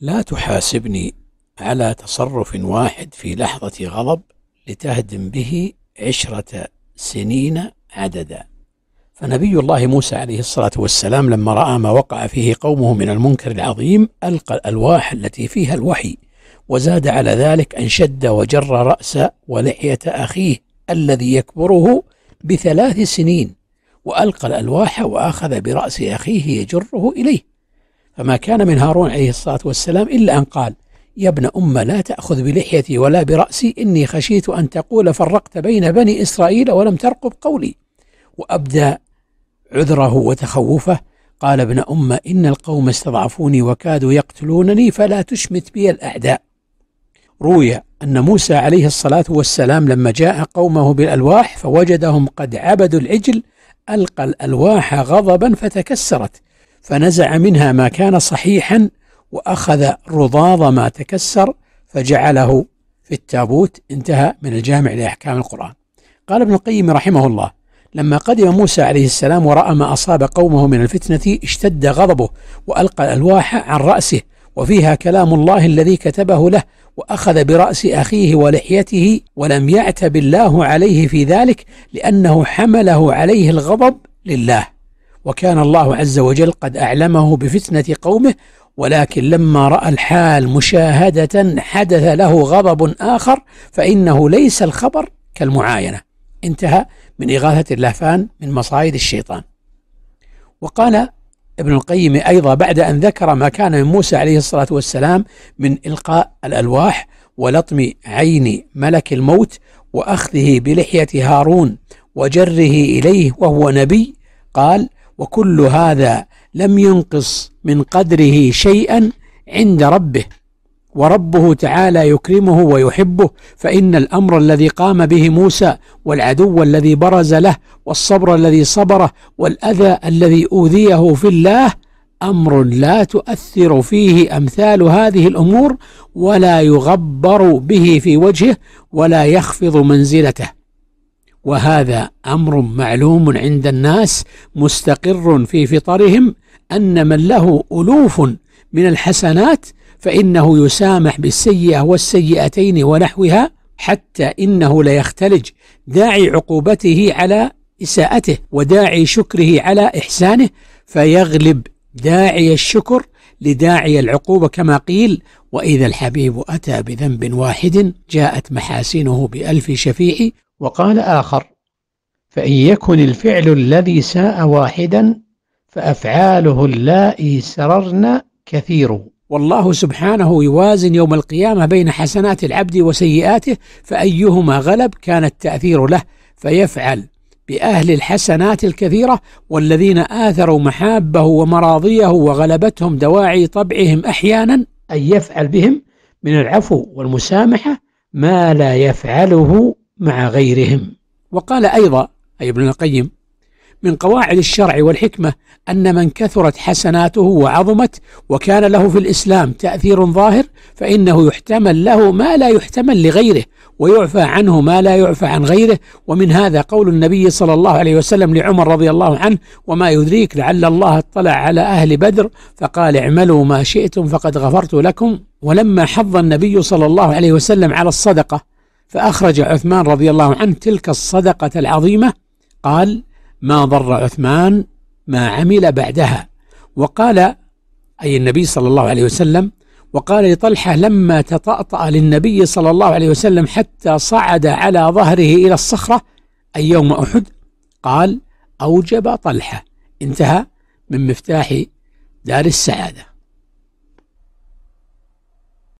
لا تحاسبني على تصرف واحد في لحظة غضب لتهدم به عشرة سنين عددا. فنبي الله موسى عليه الصلاة والسلام لما رأى ما وقع فيه قومه من المنكر العظيم ألقى الألواح التي فيها الوحي وزاد على ذلك أن شد وجر رأس ولحية أخيه الذي يكبره بثلاث سنين وألقى الألواح وأخذ برأس أخيه يجره إليه. فما كان من هارون عليه الصلاة والسلام إلا أن قال يا ابن أم لا تأخذ بلحيتي ولا برأسي إني خشيت أن تقول فرقت بين بني إسرائيل ولم ترقب قولي. وأبدى عذره وتخوفه قال ابن أم إن القوم استضعفوني وكادوا يقتلونني فلا تشمت بي الأعداء. روي أن موسى عليه الصلاة والسلام لما جاء قومه بالألواح فوجدهم قد عبدوا العجل ألقى الألواح غضبا فتكسرت. فنزع منها ما كان صحيحا وأخذ رضاض ما تكسر فجعله في التابوت. انتهى من الجامع لأحكام القرآن. قال ابن القيم رحمه الله لما قدم موسى عليه السلام ورأى ما أصاب قومه من الفتنة اشتد غضبه وألقى الألواح عن رأسه وفيها كلام الله الذي كتبه له وأخذ برأس أخيه ولحيته ولم يعتب الله عليه في ذلك لأنه حمله عليه الغضب لله. وكان الله عز وجل قد أعلمه بفتنة قومه ولكن لما رأى الحال مشاهدة حدث له غضب آخر فإنه ليس الخبر كالمعاينة. انتهى من إغاثة اللهفان من مصايد الشيطان. وقال ابن القيم أيضا بعد أن ذكر ما كان من موسى عليه الصلاة والسلام من إلقاء الألواح ولطم عين ملك الموت وأخذه بلحية هارون وجره إليه وهو نبي قال وكل هذا لم ينقص من قدره شيئا عند ربه وربه تعالى يكرمه ويحبه فإن الأمر الذي قام به موسى والعدو الذي برز له والصبر الذي صبره والأذى الذي أوذيه في الله أمر لا تؤثر فيه أمثال هذه الأمور ولا يغبر به في وجهه ولا يخفض منزلته. وهذا أمر معلوم عند الناس مستقر في فطرهم أن من له ألوف من الحسنات فإنه يسامح بالسيئة والسيئتين ونحوها حتى إنه ليختلج داعي عقوبته على إساءته وداعي شكره على إحسانه فيغلب داعي الشكر لداعي العقوبة كما قيل وإذا الحبيب أتى بذنب واحد جاءت محاسنه بألف شفيع وقال آخر فإن يكن الفعل الذي ساء واحدا فأفعاله اللائي سررن كثير. والله سبحانه يوازن يوم القيامة بين حسنات العبد وسيئاته فأيهما غلب كان التأثير له فيفعل بأهل الحسنات الكثيرة والذين آثروا محابه ومراضيه وغلبتهم دواعي طبعهم أحيانا. أن يفعل بهم من العفو والمسامحة ما لا يفعله مع غيرهم. وقال أيضا أي ابن القيم من قواعد الشرع والحكمة أن من كثرت حسناته وعظمت وكان له في الإسلام تأثير ظاهر فإنه يحتمل له ما لا يحتمل لغيره ويعفى عنه ما لا يعفى عن غيره. ومن هذا قول النبي صلى الله عليه وسلم لعمر رضي الله عنه وما يدريك لعل الله اطلع على أهل بدر فقال اعملوا ما شئتم فقد غفرت لكم ولما حض النبي صلى الله عليه وسلم على الصدقة فأخرج عثمان رضي الله عنه تلك الصدقة العظيمة قال ما ضر عثمان ما عمل بعدها. وقال أي النبي صلى الله عليه وسلم وقال لطلحة لما تطأطأ للنبي صلى الله عليه وسلم حتى صعد على ظهره إلى الصخرة أي يوم أحد قال أوجب طلحة انتهى من مفتاح دار السعادة.